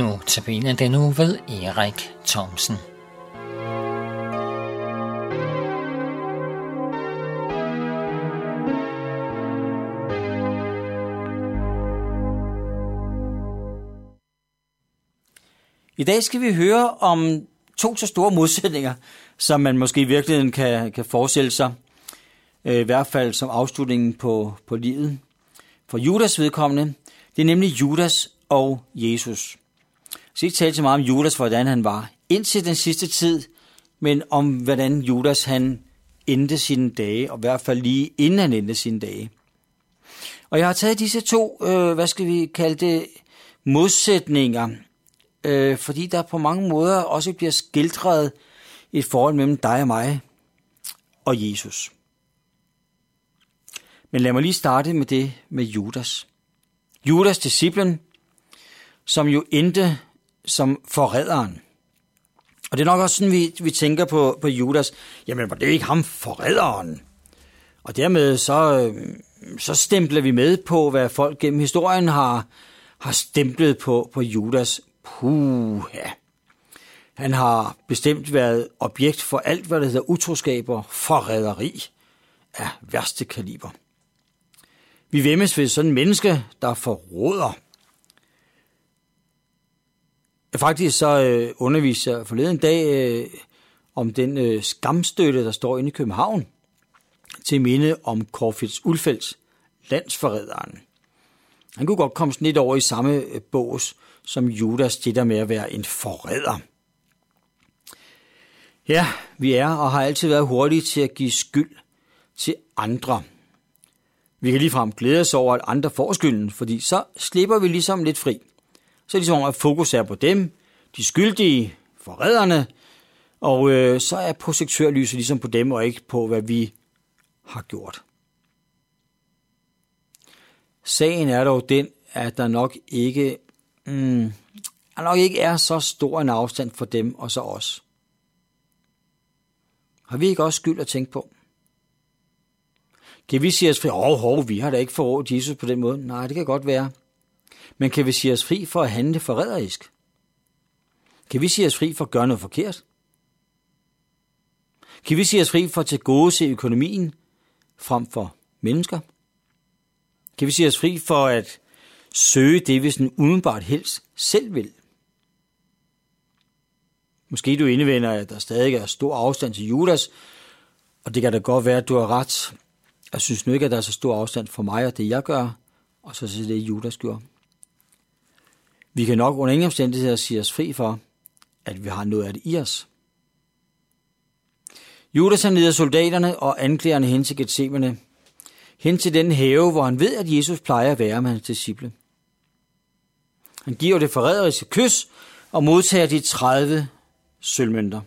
Nu tabiner den nu ved Erik Thomsen. I dag skal vi høre om to så store modsætninger, som man måske i virkeligheden kan, kan forestille sig. Øh, I hvert fald som afslutningen på, på livet. For Judas vedkommende, det er nemlig Judas og Jesus. Skal ikke tale så meget om Judas, hvordan han var indtil den sidste tid, men om hvordan Judas han endte sine dage, og i hvert fald lige inden han endte sine dage. Og jeg har taget disse to, øh, hvad skal vi kalde det, modsætninger, øh, fordi der på mange måder også bliver skildret et forhold mellem dig og mig og Jesus. Men lad mig lige starte med det med Judas. Judas disciplen, som jo endte som forræderen. Og det er nok også sådan, vi, vi tænker på, på Judas. Jamen, var det ikke ham forræderen? Og dermed så, øh, så stempler vi med på, hvad folk gennem historien har, har stemplet på, på Judas. Puh, ja. Han har bestemt været objekt for alt, hvad der hedder utroskaber, forræderi af værste kaliber. Vi vemmes ved sådan en menneske, der forråder. Faktisk så øh, underviste jeg forleden dag øh, om den øh, skamstøtte, der står inde i København, til minde om Corfitz Ulfeldt, landsforræderen. Han kunne godt komme sådan lidt over i samme øh, bås, som Judas det der med at være en forræder. Ja, vi er og har altid været hurtige til at give skyld til andre. Vi kan ligefrem glæde os over, at andre får skylden, fordi så slipper vi ligesom lidt fri. Så er det ligesom at fokus er på dem, de skyldige, forræderne, og øh, så er projektørlyset ligesom på dem, og ikke på, hvad vi har gjort. Sagen er dog den, at der nok ikke, mm, der nok ikke er så stor en afstand for dem og så os. Har vi ikke også skyld at tænke på? Kan vi sige os fri? Åh, oh, hov, vi har da ikke forrådt Jesus på den måde. Nej, det kan godt være. Men kan vi sige os fri for at handle forræderisk? Kan vi sige os fri for at gøre noget forkert? Kan vi sige os fri for at gode se økonomien frem for mennesker? Kan vi sige os fri for at søge det, vi sådan udenbart helst selv vil? Måske du indvender, at der stadig er stor afstand til Judas, og det kan da godt være, at du har ret. Jeg synes nu ikke, at der er så stor afstand for mig og det, jeg gør, og så til det, Judas gjorde. Vi kan nok under ingen omstændigheder sige os fri for, at vi har noget af det i os. Judas han leder soldaterne og anklagerne hen til Gethsemane, hen til den have, hvor han ved, at Jesus plejer at være med hans disciple. Han giver det forræderiske kys og modtager de 30 sølvmønter.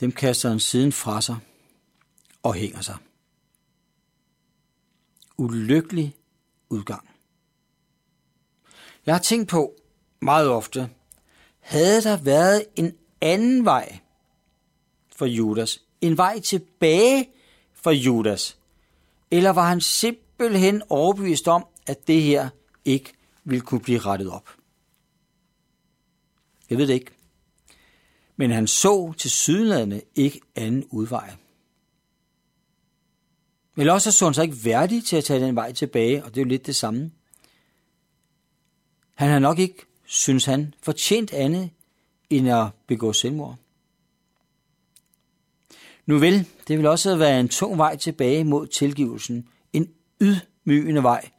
Dem kaster han siden fra sig og hænger sig. Ulykkelig udgang. Jeg har tænkt på meget ofte, havde der været en anden vej for Judas, en vej tilbage for Judas, eller var han simpelthen overbevist om, at det her ikke ville kunne blive rettet op? Jeg ved det ikke. Men han så til sydlandene ikke anden udvej. Eller også så han sig ikke værdig til at tage den vej tilbage, og det er jo lidt det samme. Han har nok ikke, synes han, fortjent andet end at begå selvmord. Nu vel, det vil også være en tung vej tilbage mod tilgivelsen. En ydmygende vej,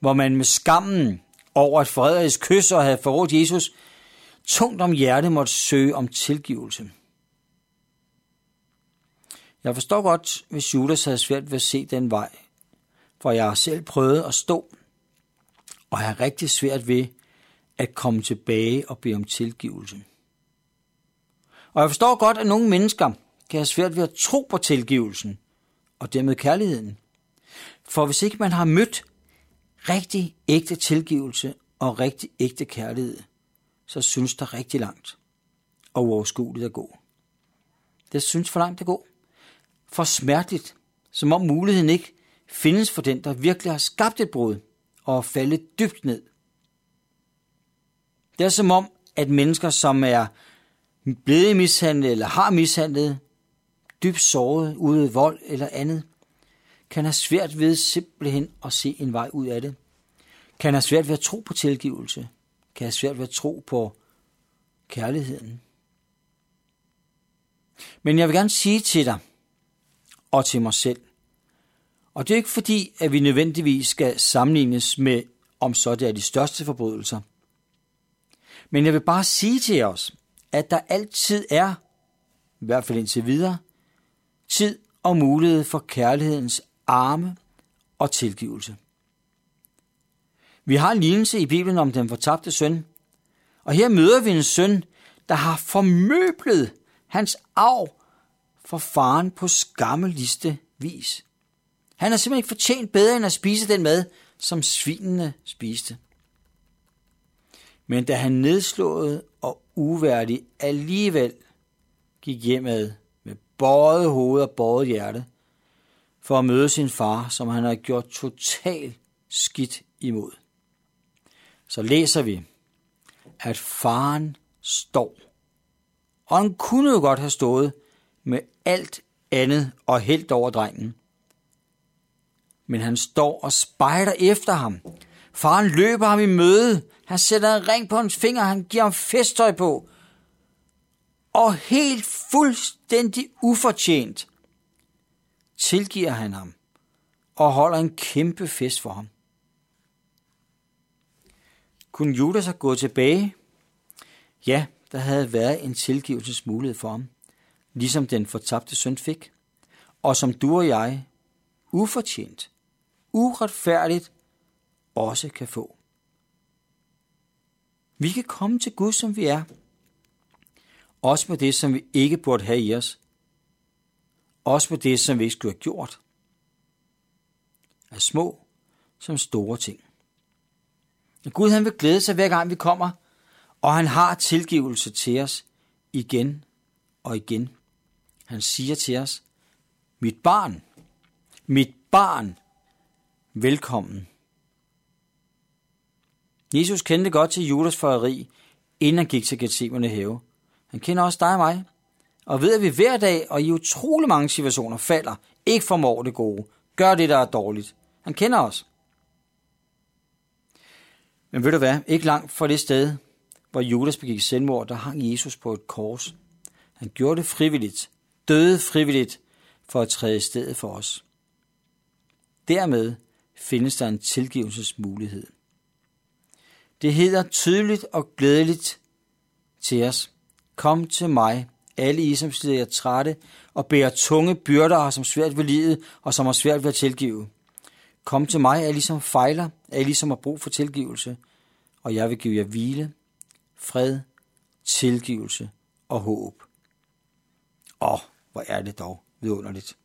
hvor man med skammen over et forræderisk kys og have forrådt Jesus, tungt om hjerte måtte søge om tilgivelse. Jeg forstår godt, hvis Judas havde svært ved at se den vej, for jeg har selv prøvet at stå, og have rigtig svært ved at komme tilbage og bede om tilgivelse. Og jeg forstår godt, at nogle mennesker kan have svært ved at tro på tilgivelsen, og dermed kærligheden. For hvis ikke man har mødt rigtig ægte tilgivelse og rigtig ægte kærlighed, så synes der rigtig langt og uoverskueligt at gå. Det synes for langt at gå for smerteligt, som om muligheden ikke findes for den, der virkelig har skabt et brud og faldet dybt ned. Det er som om, at mennesker, som er blevet mishandlet eller har mishandlet, dybt såret, ude vold eller andet, kan have svært ved simpelthen at se en vej ud af det. Kan have svært ved at tro på tilgivelse. Kan have svært ved at tro på kærligheden. Men jeg vil gerne sige til dig og til mig selv, og det er ikke fordi, at vi nødvendigvis skal sammenlignes med, om så det er de største forbrydelser. Men jeg vil bare sige til os, at der altid er, i hvert fald indtil videre, tid og mulighed for kærlighedens arme og tilgivelse. Vi har en lignelse i Bibelen om den fortabte søn, og her møder vi en søn, der har formøblet hans arv for faren på skammeliste vis. Han har simpelthen ikke fortjent bedre end at spise den mad, som svinene spiste. Men da han nedslået og uværdig alligevel gik hjemad med bøjet hoved og bøjet hjerte, for at møde sin far, som han har gjort totalt skidt imod. Så læser vi, at faren står. Og han kunne jo godt have stået med alt andet og helt over drengen. Men han står og spejder efter ham. Faren løber ham i møde. Han sætter en ring på hans finger, han giver ham festtøj på. Og helt fuldstændig ufortjent tilgiver han ham og holder en kæmpe fest for ham. Kunne Judas have gået tilbage? Ja, der havde været en tilgivelsesmulighed for ham, ligesom den fortabte søn fik, og som du og jeg, ufortjent, uretfærdigt, også kan få. Vi kan komme til Gud, som vi er, også med det, som vi ikke burde have i os, også med det, som vi ikke skulle have gjort, af små som store ting. Gud han vil glæde sig hver gang vi kommer, og han har tilgivelse til os igen og igen. Han siger til os, mit barn, mit barn, velkommen. Jesus kendte godt til Judas forræderi, inden han gik til Gethsemane have. Han kender også dig og mig, og ved at vi hver dag og i utrolig mange situationer falder, ikke formår det gode, gør det, der er dårligt. Han kender os. Men ved du hvad? Ikke langt fra det sted, hvor Judas begik selvmord, der hang Jesus på et kors. Han gjorde det frivilligt, døde frivilligt for at træde stedet for os. Dermed findes der en tilgivelsesmulighed. Det hedder tydeligt og glædeligt til os. Kom til mig, alle I, som slider trætte og bærer tunge byrder og som svært ved livet og som har svært ved at tilgive. Kom til mig, alle I, som fejler, alle I, som har brug for tilgivelse, og jeg vil give jer hvile, fred, tilgivelse og håb. Åh, hvor er det dog vidunderligt.